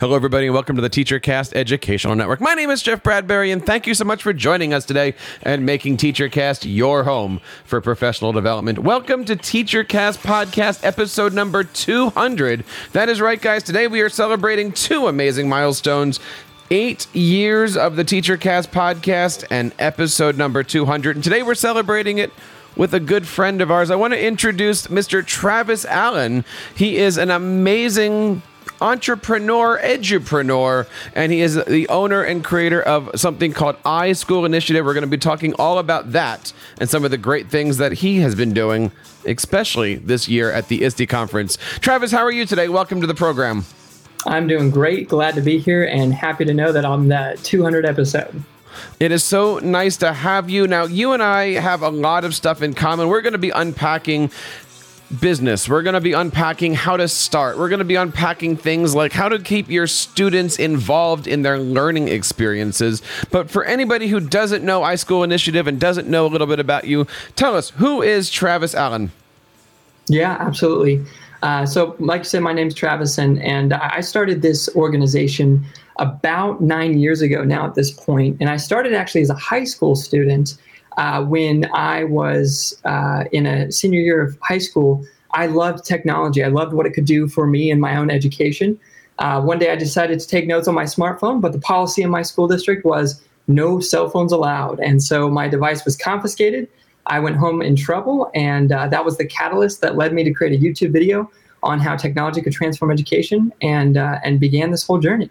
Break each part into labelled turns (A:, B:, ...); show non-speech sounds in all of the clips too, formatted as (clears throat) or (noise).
A: Hello, everybody, and welcome to the TeacherCast Educational Network. My name is Jeff Bradbury, and thank you so much for joining us today and making TeacherCast your home for professional development. Welcome to TeacherCast Podcast, episode number 200. That is right, guys. Today we are celebrating two amazing milestones eight years of the TeacherCast podcast and episode number 200. And today we're celebrating it with a good friend of ours. I want to introduce Mr. Travis Allen. He is an amazing entrepreneur, edupreneur, and he is the owner and creator of something called iSchool Initiative. We're going to be talking all about that and some of the great things that he has been doing, especially this year at the ISTE conference. Travis, how are you today? Welcome to the program.
B: I'm doing great. Glad to be here and happy to know that I'm the 200 episode.
A: It is so nice to have you. Now, you and I have a lot of stuff in common. We're going to be unpacking business. We're going to be unpacking how to start. We're going to be unpacking things like how to keep your students involved in their learning experiences. But for anybody who doesn't know iSchool Initiative and doesn't know a little bit about you, tell us who is Travis Allen?
B: Yeah, absolutely. Uh, so, like I said, my name's Travis, and, and I started this organization about nine years ago now at this point. And I started actually as a high school student uh, when I was uh, in a senior year of high school, I loved technology. I loved what it could do for me in my own education. Uh, one day I decided to take notes on my smartphone, but the policy in my school district was no cell phones allowed. And so my device was confiscated. I went home in trouble, and uh, that was the catalyst that led me to create a YouTube video on how technology could transform education and, uh, and began this whole journey.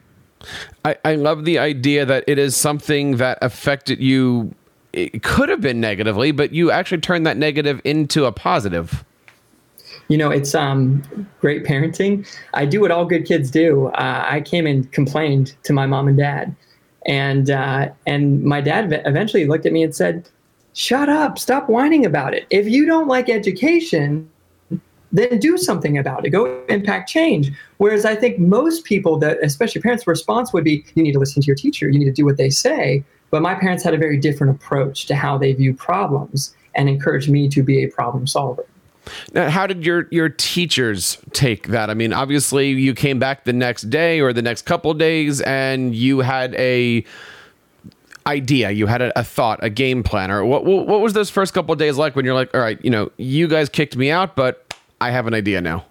A: I, I love the idea that it is something that affected you it could have been negatively, but you actually turned that negative into a positive.
B: You know, it's um, great parenting. I do what all good kids do. Uh, I came and complained to my mom and dad, and uh, and my dad eventually looked at me and said, "Shut up! Stop whining about it. If you don't like education, then do something about it. Go impact change. Whereas I think most people that, especially parents, response would be, you need to listen to your teacher. You need to do what they say. But my parents had a very different approach to how they view problems and encouraged me to be a problem solver.
A: Now, how did your your teachers take that? I mean, obviously, you came back the next day or the next couple days, and you had a idea, you had a, a, thought, a game plan, or what? What was those first couple days like when you're like, all right, you know, you guys kicked me out, but I have an idea now.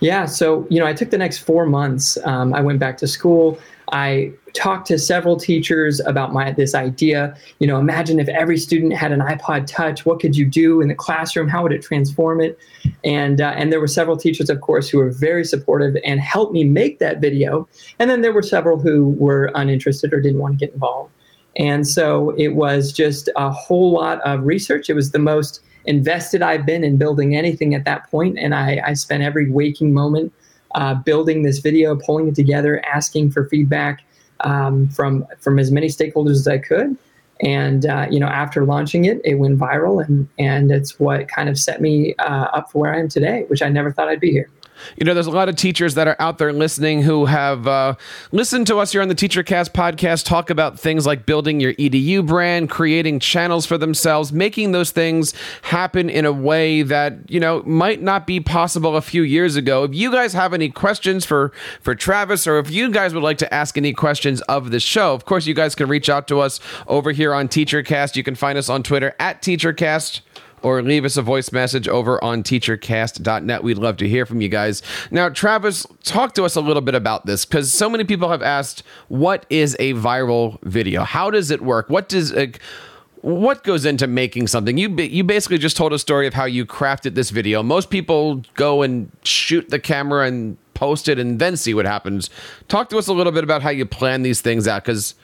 B: Yeah, so you know, I took the next four months. Um, I went back to school. I talked to several teachers about my this idea. You know, imagine if every student had an iPod Touch. What could you do in the classroom? How would it transform it? And uh, and there were several teachers, of course, who were very supportive and helped me make that video. And then there were several who were uninterested or didn't want to get involved. And so it was just a whole lot of research. It was the most invested I've been in building anything at that point, and I, I spent every waking moment uh, building this video, pulling it together, asking for feedback um, from from as many stakeholders as I could. And uh, you know, after launching it, it went viral, and and it's what kind of set me uh, up for where I am today, which I never thought I'd be here.
A: You know, there's a lot of teachers that are out there listening who have uh, listened to us here on the TeacherCast podcast talk about things like building your EDU brand, creating channels for themselves, making those things happen in a way that, you know, might not be possible a few years ago. If you guys have any questions for, for Travis, or if you guys would like to ask any questions of the show, of course, you guys can reach out to us over here on TeacherCast. You can find us on Twitter at TeacherCast or leave us a voice message over on teachercast.net. We'd love to hear from you guys. Now, Travis, talk to us a little bit about this because so many people have asked, what is a viral video? How does it work? What does uh, what goes into making something? You you basically just told a story of how you crafted this video. Most people go and shoot the camera and post it and then see what happens. Talk to us a little bit about how you plan these things out because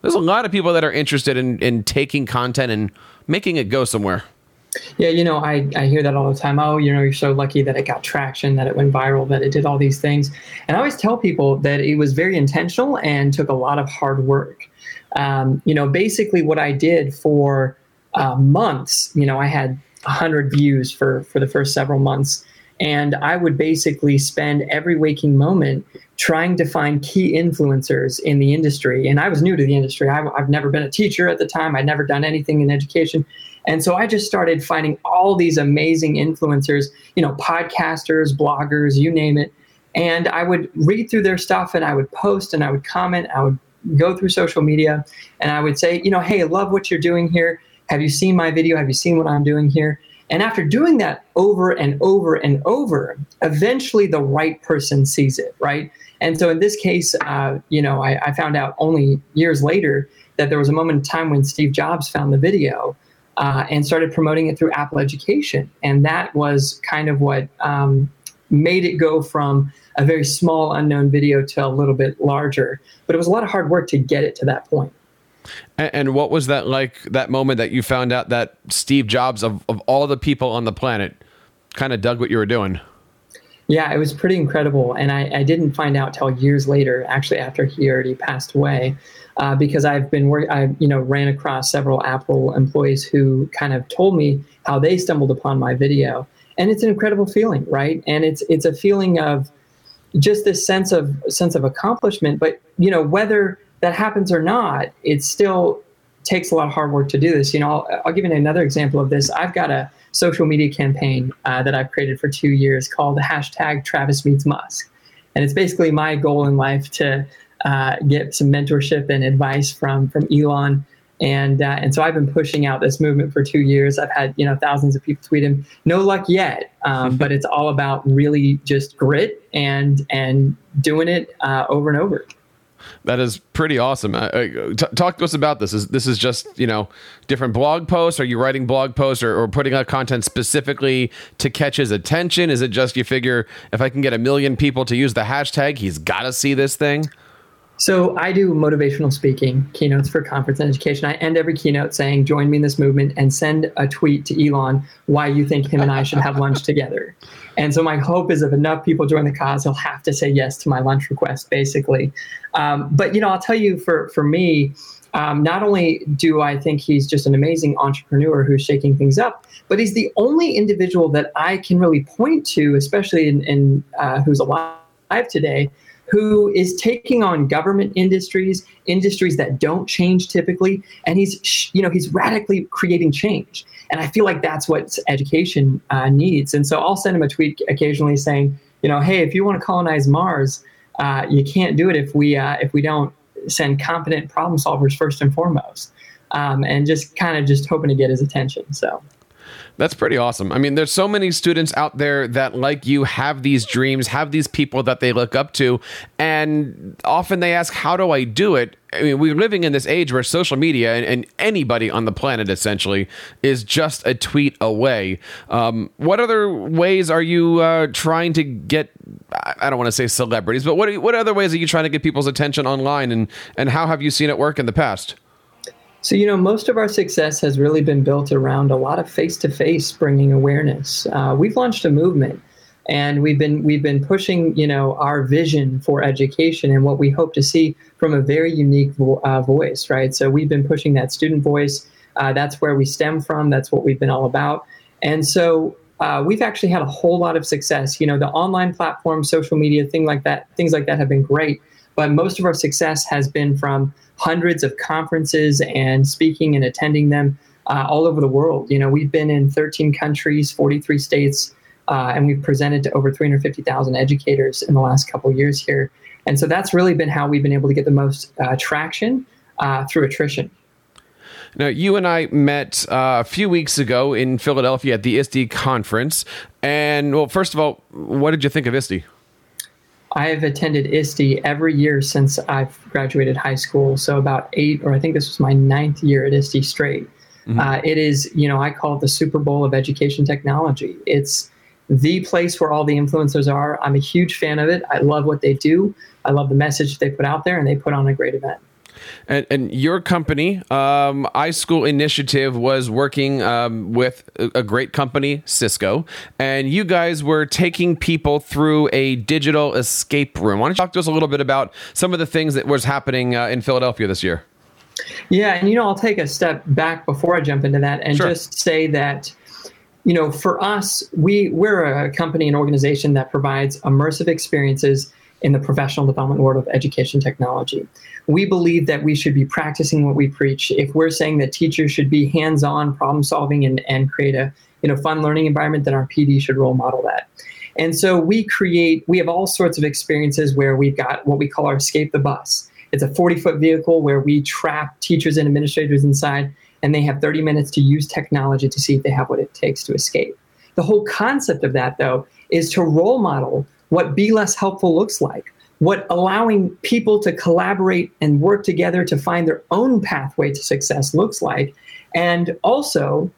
A: there's a lot of people that are interested in in taking content and making it go somewhere.
B: Yeah, you know, I, I hear that all the time. Oh, you know, you're so lucky that it got traction, that it went viral, that it did all these things. And I always tell people that it was very intentional and took a lot of hard work. Um, you know, basically what I did for uh, months, you know, I had 100 views for, for the first several months. And I would basically spend every waking moment trying to find key influencers in the industry. And I was new to the industry. I, I've never been a teacher at the time. I'd never done anything in education. And so I just started finding all these amazing influencers, you know, podcasters, bloggers, you name it. And I would read through their stuff and I would post and I would comment. I would go through social media and I would say, you know, hey, love what you're doing here. Have you seen my video? Have you seen what I'm doing here? And after doing that over and over and over, eventually the right person sees it, right? And so in this case, uh, you know, I, I, found out only years later that there was a moment in time when Steve Jobs found the video uh, and started promoting it through Apple Education. And that was kind of what um, made it go from a very small unknown video to a little bit larger. But it was a lot of hard work to get it to that point.
A: And, what was that like, that moment that you found out that Steve Jobs, of, of all the people on the planet, kind of dug what you were doing?
B: Yeah, it was pretty incredible. And I, I didn't find out till years later, actually, after he already passed away. Uh, because I've been work, I you know ran across several Apple employees who kind of told me how they stumbled upon my video, and it's an incredible feeling, right? And it's it's a feeling of just this sense of sense of accomplishment. But you know whether that happens or not, it still takes a lot of hard work to do this. You know, I'll, I'll give you another example of this. I've got a social media campaign uh, that I've created for two years called the hashtag Travis Meets Musk, and it's basically my goal in life to uh, get some mentorship and advice from from Elon. And uh, and so I've been pushing out this movement for two years. I've had you know thousands of people tweet him. No luck yet, um, (laughs) but it's all about really just grit and and doing it uh, over and over.
A: That is pretty awesome. Uh, uh, t- talk to us about this. Is this is just you know different blog posts? Are you writing blog posts or, or putting out content specifically to catch his attention? Is it just you figure if I can get a million people to use the hashtag, he's got to see this thing?
B: So I do motivational speaking keynotes for conference and education. I end every keynote saying, "Join me in this movement," and send a tweet to Elon why you think him and I should have lunch together. And so my hope is if enough people join the cause, he'll have to say yes to my lunch request, basically. Um, but you know, I'll tell you, for for me. Um, not only do I think he's just an amazing entrepreneur who's shaking things up, but he's the only individual that I can really point to, especially in, in uh, who's alive today, who is taking on government industries, industries that don't change typically, and he's you know he's radically creating change. And I feel like that's what education uh, needs. And so I'll send him a tweet occasionally saying, you know, hey, if you want to colonize Mars, uh, you can't do it if we uh, if we don't send competent problem solvers first and foremost. Um, and just kind of just hoping to get his attention. So.
A: That's pretty awesome. I mean, there's so many students out there that, like you, have these dreams, have these people that they look up to, and often they ask, How do I do it? I mean, we're living in this age where social media and, and anybody on the planet essentially is just a tweet away. Um, what other ways are you uh, trying to get? I don't want to say celebrities, but what what other ways are you trying to get people's attention online, and and how have you seen it work in the past?
B: So, you know, most of our success has really been built around a lot of face to face bringing awareness. Uh, we've launched a movement and we've been we've been pushing you know our vision for education and what we hope to see from a very unique vo- uh, voice right? So we've been pushing that student voice. Uh, that's where we stem from. That's what we've been all about. And so uh, we've actually had a whole lot of success. You know the online platform social media thing like that things like that have been great but most of our success has been from hundreds of conferences and speaking and attending them uh, all over the world. You know, we've been in 13 countries, 43 states, uh, and we've presented to over 350,000 educators in the last couple years here. And so that's really been how we've been able to get the most uh, traction uh, through attrition.
A: Now, you and I met uh, a few weeks ago in Philadelphia at the ISTE conference. And, well, first of all, what did you think of ISTE?
B: I've attended ISTE every year since I've graduated high school. So about eight, or I think this was my ninth year at ISTE straight. Mm-hmm. Uh, it is, you know, I call it the Super Bowl of education technology. It's the place where all the influencers are. I'm a huge fan of it. I love what they do. I love the message they put out there, and they put on a great event.
A: And, and your company, um, iSchool Initiative, was working um, with a, a, great company, Cisco, and you guys were taking people through a digital escape room. Why don't you talk to us a little bit about some of the things that was happening uh, in Philadelphia this year?
B: Yeah, and you know, I'll take a step back before I jump into that and sure. just say that you know, for us, we we're a company and organization that provides immersive experiences in the professional development world of education technology. We believe that we should be practicing what we preach. If we're saying that teachers should be hands-on problem solving and, and create a you know fun learning environment, then our PD should role model that. And so we create, we have all sorts of experiences where we've got what we call our escape the bus. It's a 40 foot vehicle where we trap teachers and administrators inside, and they have 30 minutes to use technology to see if they have what it takes to escape. The whole concept of that, though, is to role model what be less helpful looks like, what allowing people to collaborate and work together to find their own pathway to success looks like, and also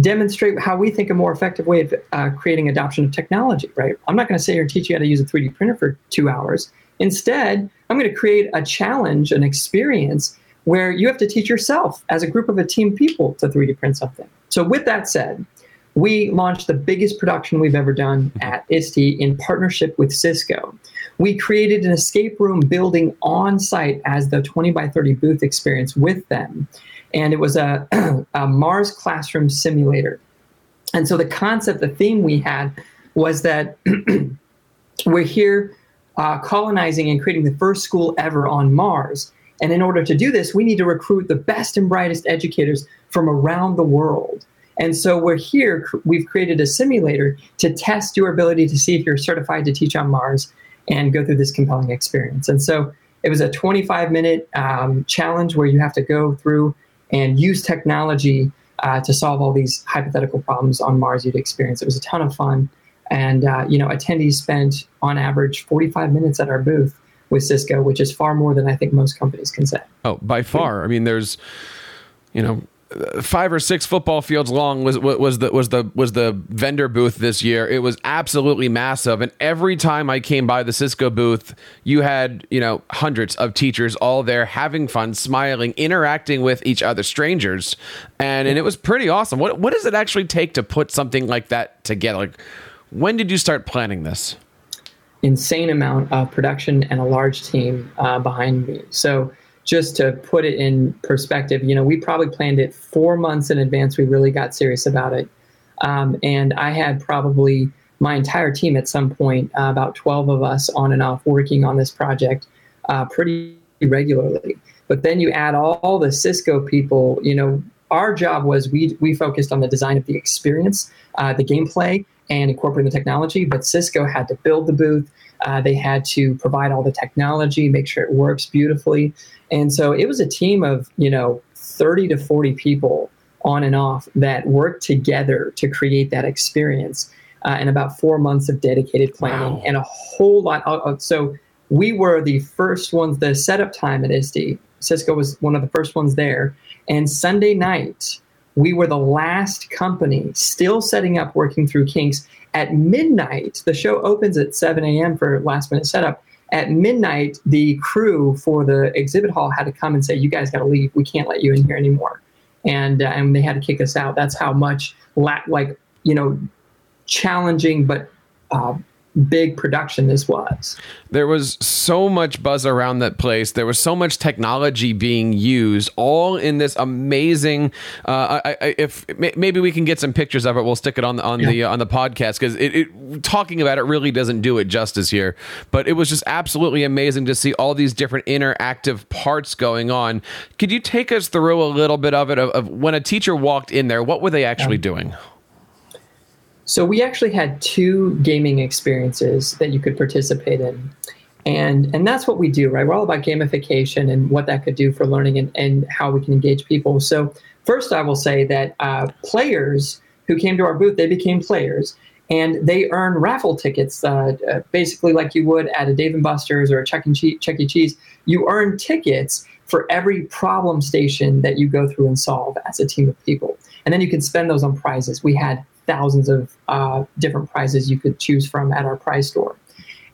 B: demonstrate how we think a more effective way of uh, creating adoption of technology, right? I'm not going to sit here and teach you how to use a 3D printer for two hours. Instead, I'm going to create a challenge, an experience where you have to teach yourself as a group of a team people to 3D print something. So, with that said, we launched the biggest production we've ever done at ISTE in partnership with Cisco. We created an escape room building on site as the 20 by 30 booth experience with them. And it was a, (clears throat) a Mars classroom simulator. And so the concept, the theme we had was that (clears throat) we're here uh, colonizing and creating the first school ever on Mars. And in order to do this, we need to recruit the best and brightest educators from around the world. And so we're here, we've created a simulator to test your ability to see if you're certified to teach on Mars and go through this compelling experience. And so it was a 25 minute um, challenge where you have to go through and use technology uh, to solve all these hypothetical problems on Mars you'd experience. It was a ton of fun. And, uh, you know, attendees spent on average 45 minutes at our booth with Cisco, which is far more than I think most companies can say.
A: Oh, by far. I mean, there's, you know, five or six football fields long was was the was the was the vendor booth this year. It was absolutely massive, and every time I came by the Cisco booth, you had you know hundreds of teachers all there having fun, smiling, interacting with each other, strangers, and and it was pretty awesome. What what does it actually take to put something like that together? Like, when did you start planning this?
B: Insane amount of production and a large team uh, behind me. So just to put it in perspective, you know, we probably planned it four months in advance. We really got serious about it. Um, and I had probably my entire team at some point, uh, about 12 of us on and off working on this project uh, pretty regularly. But then you add all, all, the Cisco people, you know, our job was we, we focused on the design of the experience, uh, the gameplay, and incorporating the technology. But Cisco had to build the booth, uh, they had to provide all the technology, make sure it works beautifully. And so it was a team of, you know, 30 to 40 people on and off that worked together to create that experience. Uh, and about four months of dedicated planning wow. and a whole lot. Of, so we were the first ones, the setup time at ISTE, Cisco was one of the first ones there. And Sunday night, we were the last company still setting up working through kinks at midnight, the show opens at 7 a.m. for last minute setup. At midnight, the crew for the exhibit hall had to come and say, "You guys got to leave. We can't let you in here anymore," and uh, and they had to kick us out. That's how much la- like you know challenging but uh, big production this was.
A: There was so much buzz around that place. There was so much technology being used, all in this amazing. Uh, I, I, if maybe we can get some pictures of it, we'll stick it on the on yeah. the uh, on the podcast because it, it, talking about it really doesn't do it justice here. But it was just absolutely amazing to see all these different interactive parts going on. Could you take us through a little bit of it of, of when a teacher walked in there? What were they actually yeah. doing?
B: So we actually had two gaming experiences that you could participate in. And, and that's what we do, right? We're all about gamification and what that could do for learning and, and how we can engage people. So, first, I will say that uh, players who came to our booth, they became players and they earn raffle tickets, uh, uh, basically like you would at a Dave and Buster's or a Chuck, and che- Chuck E. Cheese. You earn tickets for every problem station that you go through and solve as a team of people. And then you can spend those on prizes. We had thousands of uh, different prizes you could choose from at our prize store.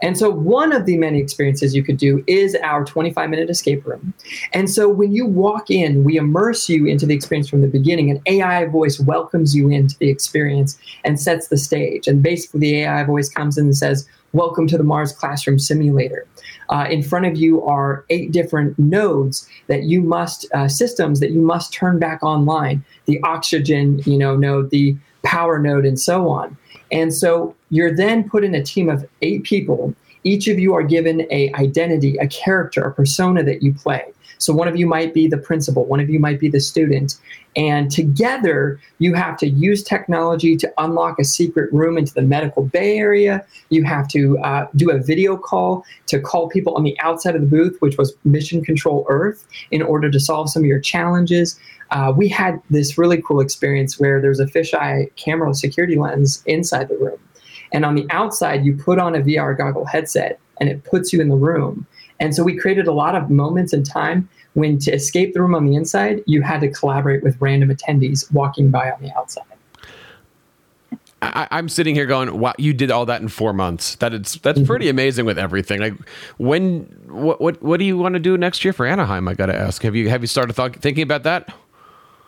B: And so, one of the many experiences you could do is our 25 minute escape room. And so, when you walk in, we immerse you into the experience from the beginning. An AI voice welcomes you into the experience and sets the stage. And basically, the AI voice comes in and says, Welcome to the Mars Classroom Simulator. Uh, in front of you are eight different nodes that you must, uh, systems that you must turn back online. The oxygen, you know, node, the power node, and so on. And so you're then put in a team of eight people. Each of you are given a identity, a character, a persona that you play. So one of you might be the principal, one of you might be the student. And together, you have to use technology to unlock a secret room into the medical bay area. You have to uh, do a video call to call people on the outside of the booth, which was Mission Control Earth, in order to solve some of your challenges. Uh, we had this really cool experience where there's a fisheye camera security lens inside the room. And on the outside, you put on a VR goggle headset and it puts you in the room. And so we created a lot of moments in time when to escape the room on the inside, you had to collaborate with random attendees walking by on the outside.
A: I, am sitting here going, "Wow, you did all that in four months. That is that's mm-hmm. pretty amazing with everything. Like, when what what what do you want to do next year for Anaheim? I got to ask. Have you have you started th- thinking about that?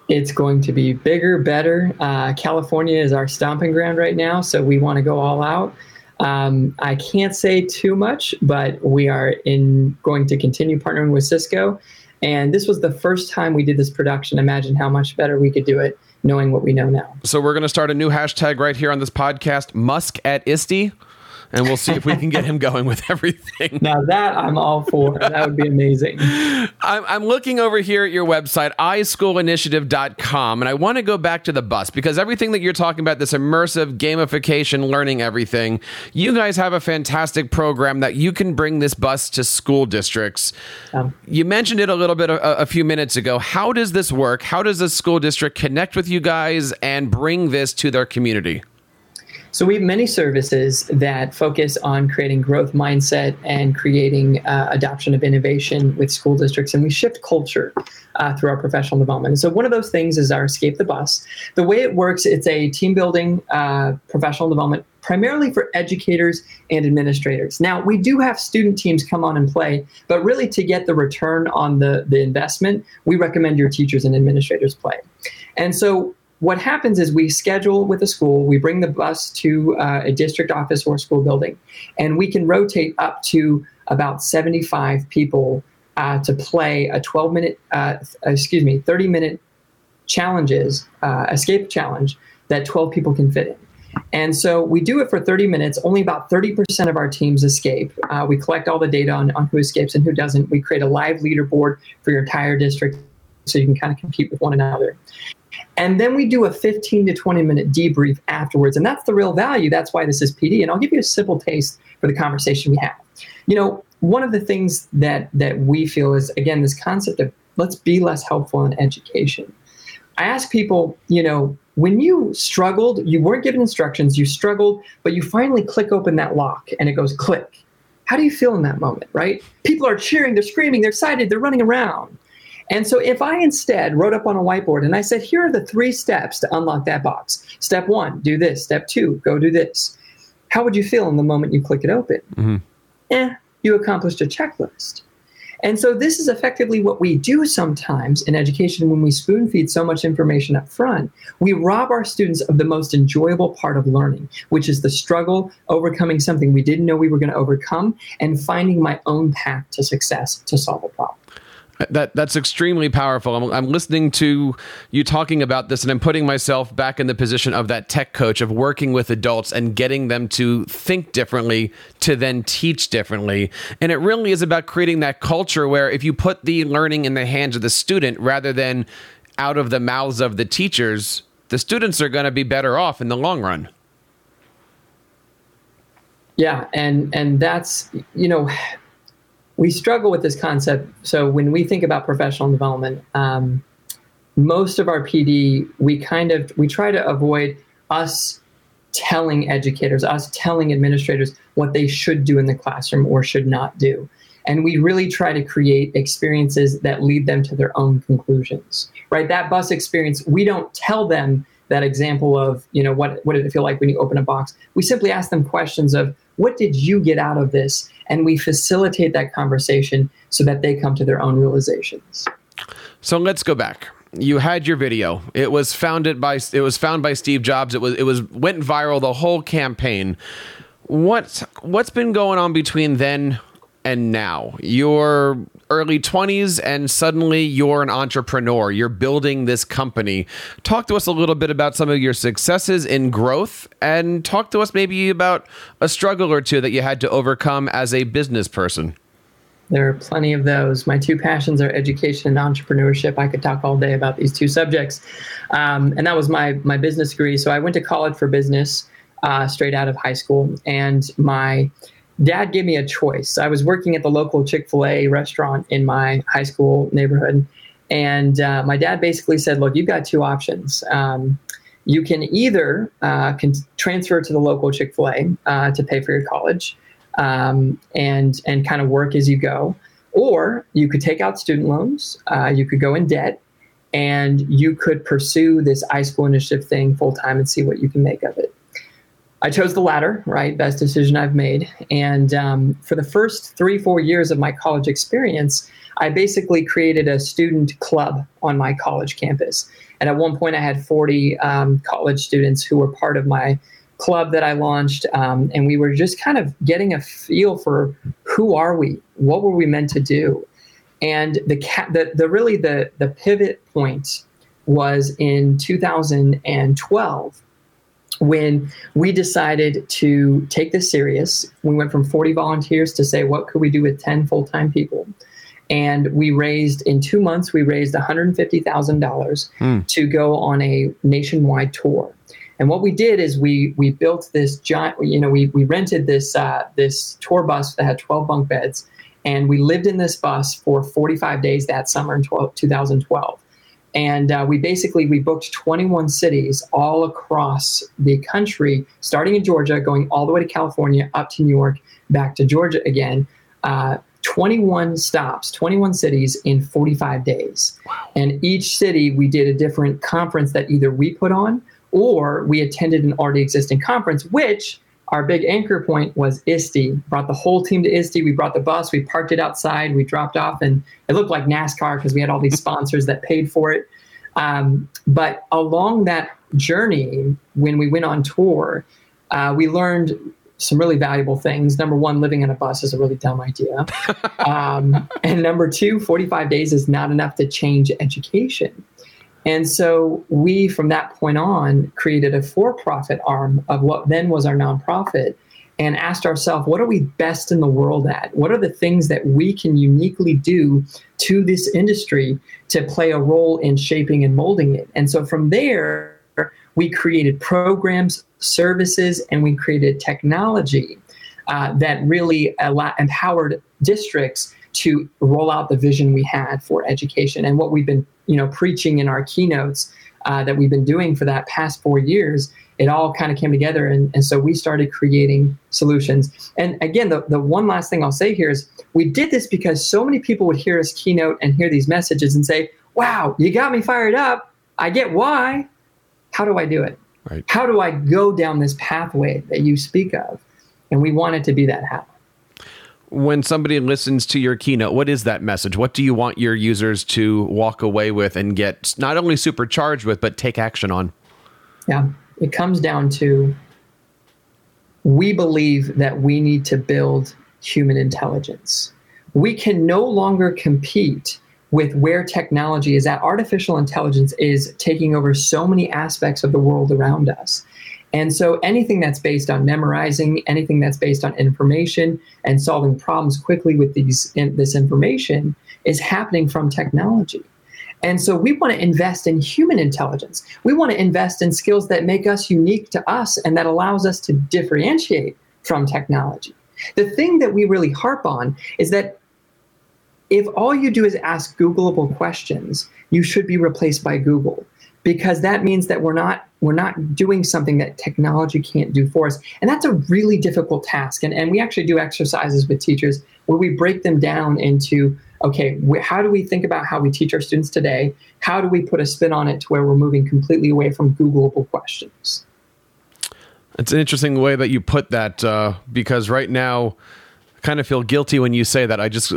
B: It's going to be bigger, better. Uh, California is our stomping ground right now, so we want to go all out. Um, I can't say too much, but we are in going to continue partnering with Cisco and this was the first time we did this production. Imagine how much better we could do it knowing what we know now.
A: So we're going to start a new hashtag right here on this podcast, Musk at ISTE and we'll see if we can get him going with everything.
B: Now that I'm all for. That would be amazing.
A: I'm, I'm looking over here at your website, ischoolinitiative.com, and I want to go back to the bus because everything that you're talking about, this immersive gamification, learning everything, you guys have a fantastic program that you can bring this bus to school districts. Um, you mentioned it a little bit a, a few minutes ago. How does this work? How does a school district connect with you guys and bring this to their community?
B: So we have many services that focus on creating growth mindset and creating uh, adoption of innovation with school districts, and we shift culture uh, through our professional development. so one of those things is our Escape the Bus. The way it works, it's a team building uh, professional development primarily for educators and administrators. Now, we do have student teams come on and play, but really to get the return on the, the investment, we recommend your teachers and administrators play. And so what happens is we schedule with a school, we bring the bus to uh, a district office or school building, and we can rotate up to about 75 people uh, to play a 12 minute, uh, excuse me, 30 minute challenges, uh, escape challenge that 12 people can fit in. And so we do it for 30 minutes. Only about 30% of our teams escape. Uh, we collect all the data on, on who escapes and who doesn't. We create a live leaderboard for your entire district so you can kind of compete with one another. And then we do a 15 to 20 minute debrief afterwards. And that's the real value. That's why this is PD. And I'll give you a simple taste for the conversation we have. You know, one of the things that that we feel is again this concept of let's be less helpful in education. I ask people, you know, when you struggled, you weren't given instructions, you struggled, but you finally click open that lock and it goes click. How do you feel in that moment, right? People are cheering, they're screaming, they're excited, they're running around. And so if I instead wrote up on a whiteboard and I said, here are the three steps to unlock that box. Step one, do this. Step two, go do this. How would you feel in the moment you click it open? Mm-hmm. Eh, you accomplished a checklist. And so this is effectively what we do sometimes in education when we spoon feed so much information up front. We rob our students of the most enjoyable part of learning, which is the struggle, overcoming something we didn't know we were going to overcome, and finding my own path to success to solve a problem.
A: That that's extremely powerful. I'm, I'm, listening to you talking about this, and I'm putting myself back in the position of that tech coach of working with adults and getting them to think differently, to then teach differently. And it really is about creating that culture where if you put the learning in the hands of the student rather than out of the mouths of the teachers, the students are going to be better off in the long run.
B: Yeah, and and that's you know we struggle with this concept. So when we think about professional development, um, most of our PD, we kind of we try to avoid us telling educators, us telling administrators what they should do in the classroom or should not do. And we really try to create experiences that lead them to their own conclusions. Right? That bus experience, we don't tell them that example of, you know, what what did it feel like when you open a box? We simply ask them questions of what did you get out of this? And we facilitate that conversation so that they come to their own realizations.
A: So let's go back. You had your video. It was founded by it was found by Steve Jobs. It was it was went viral the whole campaign. What what's been going on between then and now? You're early 20s and suddenly you're an entrepreneur. You're building this company. Talk to us a little bit about some of your successes in growth and talk to us maybe about a struggle or two that you had to overcome as a business person.
B: There are plenty of those. My two passions are education and entrepreneurship. I could talk all day about these two subjects. Um, and that was my, my business degree. So I went to college for business uh, straight out of high school. And my dad gave me a choice. I was working at the local Chick fil A restaurant in my high school neighborhood. And uh, my dad basically said, Look, you've got two options. Um, you can either uh, can transfer to the local Chick fil A uh, to pay for your college um, and, and kind of work as you go, or you could take out student loans, uh, you could go in debt, and you could pursue this iSchool initiative thing full time and see what you can make of it. I chose the latter, right? Best decision I've made. And um, for the first three, four years of my college experience, I basically created a student club on my college campus. And at one point, I had 40 um, college students who were part of my club that I launched. Um, and we were just kind of getting a feel for who are we? What were we meant to do? And the, ca- the, the really the, the pivot point was in 2012 when we decided to take this serious, we went from 40 volunteers to say, what could we do with 10 full time people? And we raised, in two months, we raised $150,000 mm. to go on a nationwide tour. And what we did is we we built this giant, you know, we, we rented this uh, this tour bus that had 12 bunk beds, and we lived in this bus for 45 days that summer in 12, 2012 and uh, we basically we booked 21 cities all across the country starting in georgia going all the way to california up to new york back to georgia again uh, 21 stops 21 cities in 45 days wow. and each city we did a different conference that either we put on or we attended an already existing conference which our big anchor point was ISTE. Brought the whole team to ISTE. We brought the bus. We parked it outside. We dropped off, and it looked like NASCAR because we had all these (laughs) sponsors that paid for it. Um, but along that journey, when we went on tour, uh, we learned some really valuable things. Number one, living in a bus is a really dumb idea. (laughs) Um, and number two, 45 days is not enough to change education. And so we, from that point on, created a for profit arm of what then was our nonprofit and asked ourselves, what are we best in the world at? What are the things that we can uniquely do to this industry to play a role in shaping and molding it? And so from there, we created programs, services, and we created technology uh, that really allow- empowered districts to roll out the vision we had for education and what we've been you know preaching in our keynotes uh, that we've been doing for that past four years it all kind of came together and, and so we started creating solutions. And again the, the one last thing i'll say here is we did this because so many people would hear us keynote and hear these messages and say wow you got me fired up. I get why. How do i do it? Right. how do i go down this pathway that you speak of? And we wanted to be that how
A: when somebody listens to your keynote, what is that message? What do you want your users to walk away with and get not only supercharged with, but take action on?
B: Yeah, it comes down to we believe that we need to build human intelligence. We can no longer compete with where technology is at. Artificial intelligence is taking over so many aspects of the world around us. And so anything that's based on memorizing, anything that's based on information and solving problems quickly with these in, this information is happening from technology. And so we want to invest in human intelligence. We want to invest in skills that make us unique to us and that allows us to differentiate from technology. The thing that we really harp on is that if all you do is ask Googleable questions, you should be replaced by Google because that means that we're not we're not doing something that technology can't do for us. And that's a really difficult task. And, and we actually do exercises with teachers where we break them down into okay how do we think about how we teach our students today? How do we put a spin on it to where we're moving completely away from googleable questions?
A: It's an interesting way that you put that uh, because right now I kind of feel guilty when you say that. I just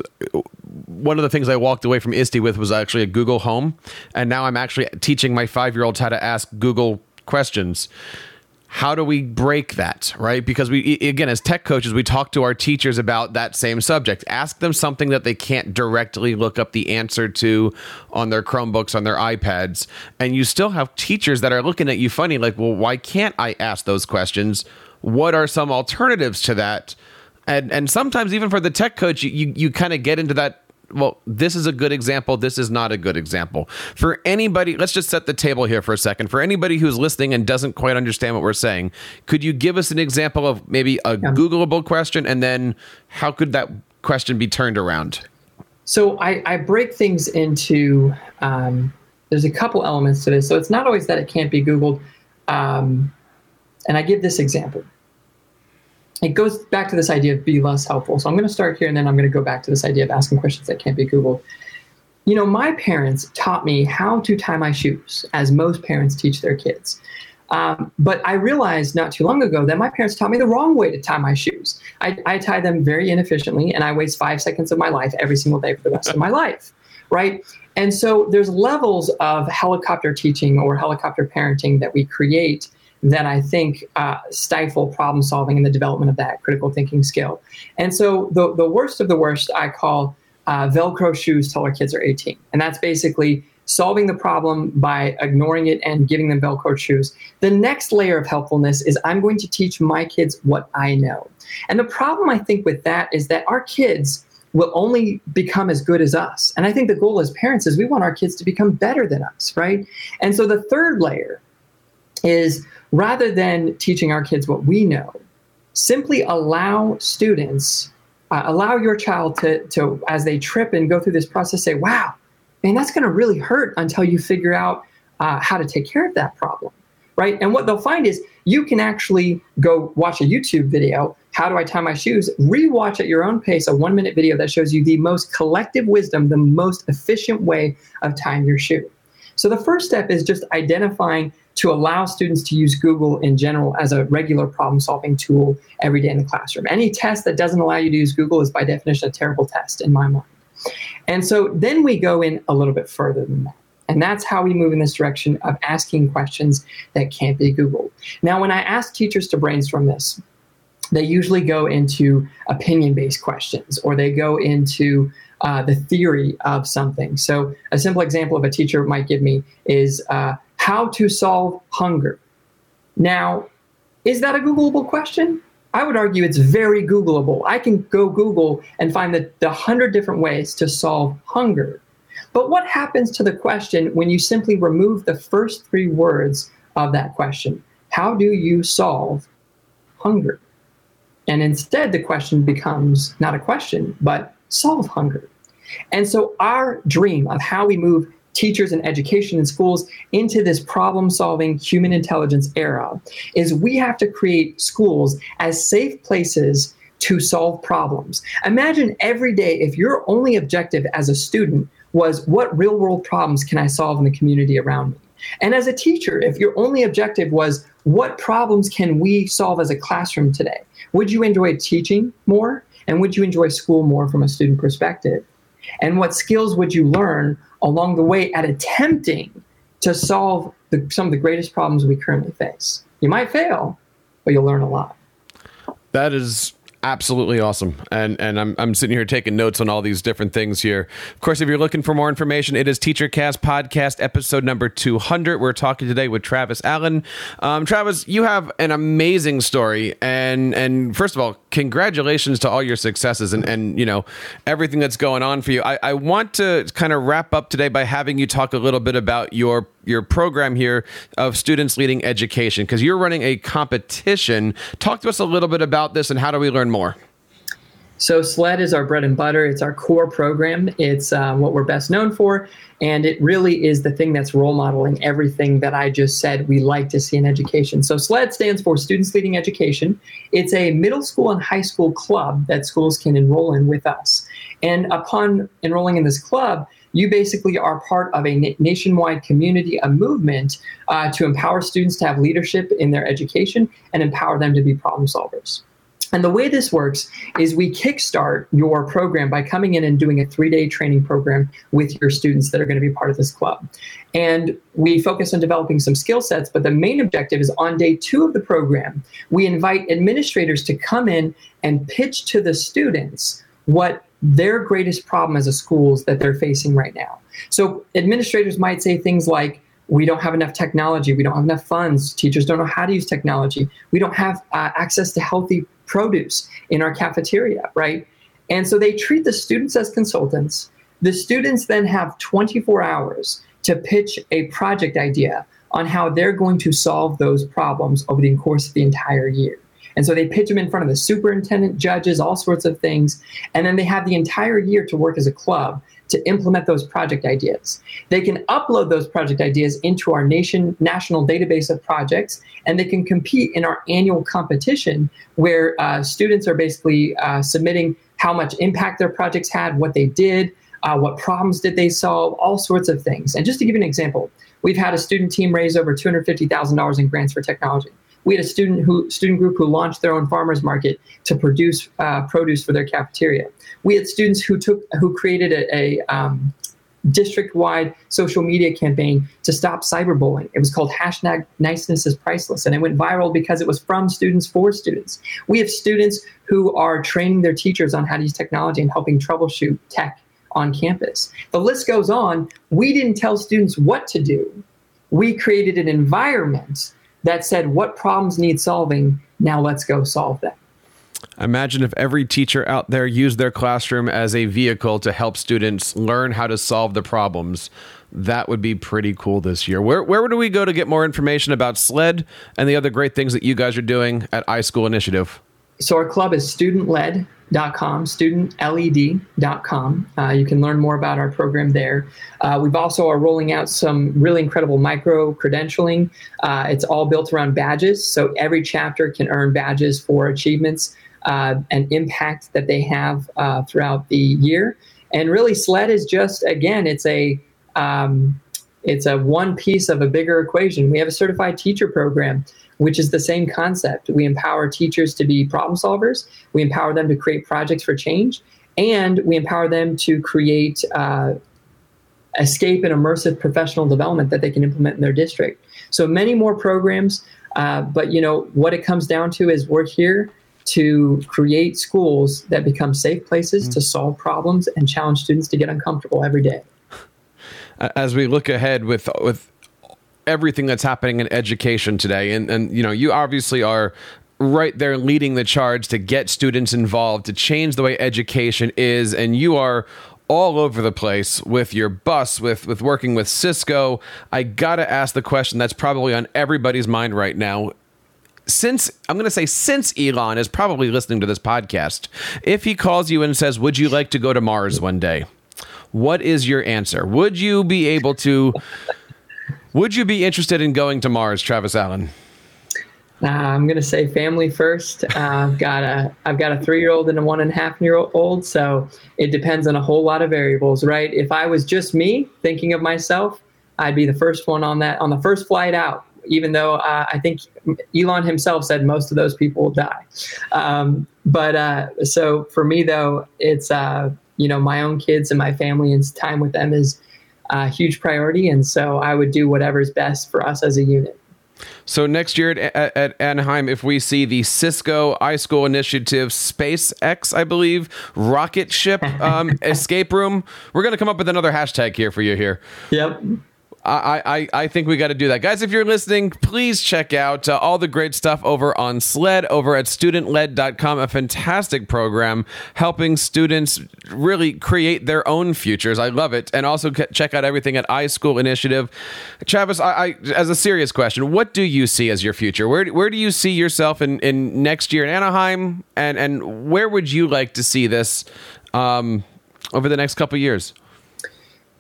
A: one of the things I walked away from ISTE with was actually a Google Home, and now I'm actually teaching my five year olds how to ask Google questions. How do we break that, right? Because we, again, as tech coaches, we talk to our teachers about that same subject. Ask them something that they can't directly look up the answer to on their Chromebooks, on their iPads. And you still have teachers that are looking at you funny, like, well, why can't I ask those questions? What are some alternatives to that? and and sometimes even for the tech coach, you you, you kind of get into that well, this is a good example. This is not a good example. For anybody, let's just set the table here for a second. For anybody who's listening and doesn't quite understand what we're saying, could you give us an example of maybe a yeah. Googleable question and then how could that question be turned around?
B: So I, I break things into, um, there's a couple elements to this. So it's not always that it can't be Googled. Um, and I give this example it goes back to this idea of be less helpful. So I'm going to start here and then I'm going to go back to this idea of asking questions that can't be Googled. You know, my parents taught me how to tie my shoes, as most parents teach their kids. Um, but I realized not too long ago that my parents taught me the wrong way to tie my shoes. I, I tie them very inefficiently, and I waste five seconds of my life every single day for the rest of my life, right? And so there's levels of helicopter teaching or helicopter parenting that we create that I think uh, stifle problem solving and the development of that critical thinking skill. And so the, the worst of the worst I call uh, Velcro shoes till our kids are 18. And that's basically solving the problem by ignoring it and giving them Velcro shoes. The next layer of helpfulness is I'm going to teach my kids what I know. And the problem I think with that is that our kids will only become as good as us. And I think the goal as parents is we want our kids to become better than us, right? And so the third layer is rather than teaching our kids what we know, simply allow students, uh, allow your child to, to, as they trip and go through this process, say, wow, man, that's going to really hurt until you figure out uh, how to take care of that problem. Right. And what they'll find is you can actually go watch a YouTube video, How Do I Tie My Shoes? Rewatch at your own pace a one minute video that shows you the most collective wisdom, the most efficient way of tying your shoe. So the first step is just identifying to allow students to use Google in general as a regular problem solving tool every day in the classroom. Any test that doesn't allow you to use Google is by definition a terrible test in my mind. And so then we go in a little bit further than that. And that's how we move in this direction of asking questions that can't be Googled. Now, when I ask teachers to brainstorm this, they usually go into opinion based questions or they go into uh, the theory of something. So, a simple example of a teacher might give me is uh, how to solve hunger. Now, is that a Googleable question? I would argue it's very Googleable. I can go Google and find the, the hundred different ways to solve hunger. But what happens to the question when you simply remove the first three words of that question? How do you solve hunger? And instead, the question becomes not a question, but solve hunger. And so, our dream of how we move teachers and education in schools into this problem solving human intelligence era is we have to create schools as safe places to solve problems. Imagine every day if your only objective as a student was what real world problems can I solve in the community around me? And as a teacher, if your only objective was what problems can we solve as a classroom today? Would you enjoy teaching more? And would you enjoy school more from a student perspective? And what skills would you learn along the way at attempting to solve the, some of the greatest problems we currently face? You might fail, but you'll learn a lot.
A: That is absolutely awesome. And and I'm I'm sitting here taking notes on all these different things here. Of course, if you're looking for more information, it is TeacherCast podcast episode number 200. We're talking today with Travis Allen. Um, Travis, you have an amazing story, and and first of all, congratulations to all your successes and and you know everything that's going on for you. I, I want to kind of wrap up today by having you talk a little bit about your your program here of students leading education because you're running a competition. Talk to us a little bit about this and how do we learn more?
B: So SLED is our bread and butter. It's our core program. It's uh, what we're best known for, and it really is the thing that's role modeling everything that I just said we like to see in education. So SLED stands for Students Leading Education. It's a middle school and high school club that schools can enroll in with us. And upon enrolling in this club, you basically are part of a nationwide community, a movement uh, to empower students to have leadership in their education and empower them to be problem solvers. And the way this works is we kickstart your program by coming in and doing a three day training program with your students that are going to be part of this club. And we focus on developing some skill sets, but the main objective is on day two of the program, we invite administrators to come in and pitch to the students what their greatest problem as a school is that they're facing right now. So administrators might say things like, we don't have enough technology. We don't have enough funds. Teachers don't know how to use technology. We don't have uh, access to healthy produce in our cafeteria, right? And so they treat the students as consultants. The students then have 24 hours to pitch a project idea on how they're going to solve those problems over the course of the entire year. And so they pitch them in front of the superintendent, judges, all sorts of things. And then they have the entire year to work as a club to implement those project ideas. They can upload those project ideas into our nation national database of projects, and they can compete in our annual competition where uh, students are basically uh, submitting how much impact their projects had, what they did, uh, what problems did they solve, all sorts of things. And just to give you an example, we've had a student team raise over $250,000 in grants for technology. We had a student who student group who launched their own farmers market to produce uh, produce for their cafeteria. We had students who took who created a, a um, district-wide social media campaign to stop cyberbullying. It was called hashtag niceness is priceless, and it went viral because it was from students for students. We have students who are training their teachers on how to use technology and helping troubleshoot tech on campus. The list goes on. We didn't tell students what to do. We created an environment that said what problems need solving. Now let's go solve them.
A: Imagine if every teacher out there used their classroom as a vehicle to help students learn how to solve the problems. That would be pretty cool this year. Where where do we go to get more information about SLED and the other great things that you guys are doing at iSchool Initiative?
B: So our club is student led studentled.com, studentled.com. Uh, you can learn more about our program there. Uh, we've also are rolling out some really incredible micro credentialing. Uh, it's all built around badges, so every chapter can earn badges for achievements uh, and impact that they have uh, throughout the year. And really, SLED is just again, it's a um, it's a one piece of a bigger equation. We have a certified teacher program which is the same concept. We empower teachers to be problem solvers, we empower them to create projects for change, and we empower them to create uh, escape and immersive professional development that they can implement in their district. So many more programs, uh, but you know what it comes down to is we're here to create schools that become safe places mm-hmm. to solve problems and challenge students to get uncomfortable every day.
A: As we look ahead with with everything that's happening in education today. And and you know, you obviously are right there leading the charge to get students involved, to change the way education is, and you are all over the place with your bus, with with working with Cisco. I gotta ask the question that's probably on everybody's mind right now. Since I'm going to say, since Elon is probably listening to this podcast, if he calls you and says, Would you like to go to Mars one day? What is your answer? Would you be able to would you be interested in going to Mars, Travis Allen?
B: Uh, I'm gonna say family first. Uh, I've got a I've got a three year old and a one and a half year old, so it depends on a whole lot of variables, right? If I was just me thinking of myself, I'd be the first one on that on the first flight out. Even though uh, I think Elon himself said most of those people will die, um, but uh, so for me though, it's uh, you know my own kids and my family and time with them is a huge priority. And so I would do whatever's best for us as a unit.
A: So next year at, at, at, Anaheim, if we see the Cisco iSchool Initiative SpaceX, I believe, rocket ship (laughs) um, escape room, we're going to come up with another hashtag here for you here.
B: Yep.
A: I, I, I think we got to do that. Guys, if you're listening, please check out uh, all the great stuff over on SLED over at studentled.com, a fantastic program helping students really create their own futures. I love it. And also check out everything at iSchool Initiative. Travis, I, I, as a serious question, what do you see as your future? Where, where do you see yourself in, in next year in Anaheim? And, and where would you like to see this um, over the next couple years?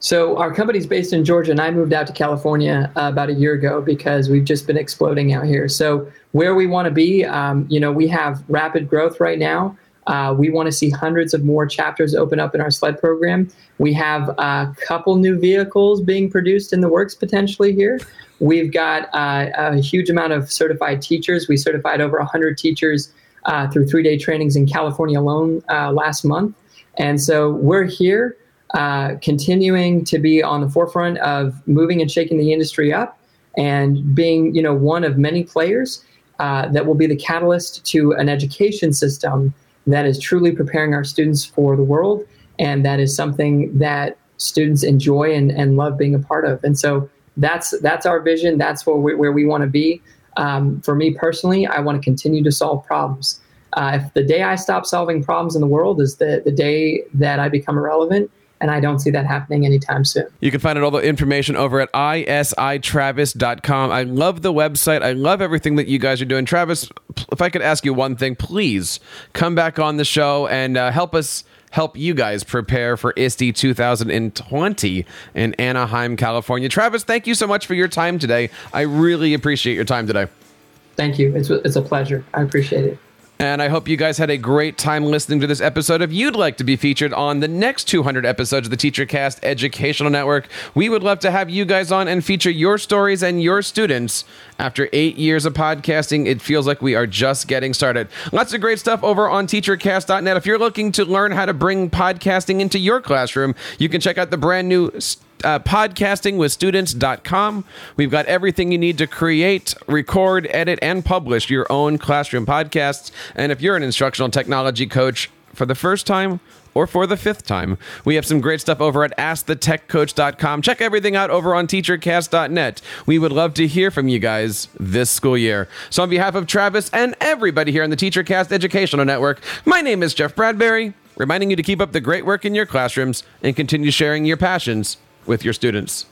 B: So our company's based in Georgia, and I moved out to California uh, about a year ago because we've just been exploding out here. So where we want to be, um, you know, we have rapid growth right now. Uh, we want to see hundreds of more chapters open up in our sled program. We have a couple new vehicles being produced in the works potentially here. We've got uh, a huge amount of certified teachers. We certified over 100 teachers uh, through three day trainings in California alone uh, last month. And so we're here uh, continuing to be on the forefront of moving and shaking the industry up and being you know one of many players uh, that will be the catalyst to an education system that is truly preparing our students for the world and that is something that students enjoy and, and love being a part of. And so that's that's our vision. That's where we, where we want to be. Um, for me personally i want to continue to solve problems. Uh, if the day I stop solving problems in the world is the, the day that I become irrelevant, and I don't see that happening anytime soon.
A: You can find out all the information over at isitravis.com. I love the website. I love everything that you guys are doing. Travis, if I could ask you one thing, please come back on the show and uh, help us help you guys prepare for ISTE 2020 in Anaheim, California. Travis, thank you so much for your time today. I really appreciate your time today.
B: Thank you. It's, it's a pleasure. I appreciate it.
A: And I hope you guys had a great time listening to this episode. If you'd like to be featured on the next 200 episodes of the TeacherCast Educational Network, we would love to have you guys on and feature your stories and your students. After eight years of podcasting, it feels like we are just getting started. Lots of great stuff over on teachercast.net. If you're looking to learn how to bring podcasting into your classroom, you can check out the brand new uh, podcastingwithstudents.com. We've got everything you need to create, record, edit, and publish your own classroom podcasts. And if you're an instructional technology coach for the first time, or for the fifth time. We have some great stuff over at AskTheTechCoach.com. Check everything out over on TeacherCast.net. We would love to hear from you guys this school year. So, on behalf of Travis and everybody here on the TeacherCast Educational Network, my name is Jeff Bradbury, reminding you to keep up the great work in your classrooms and continue sharing your passions with your students.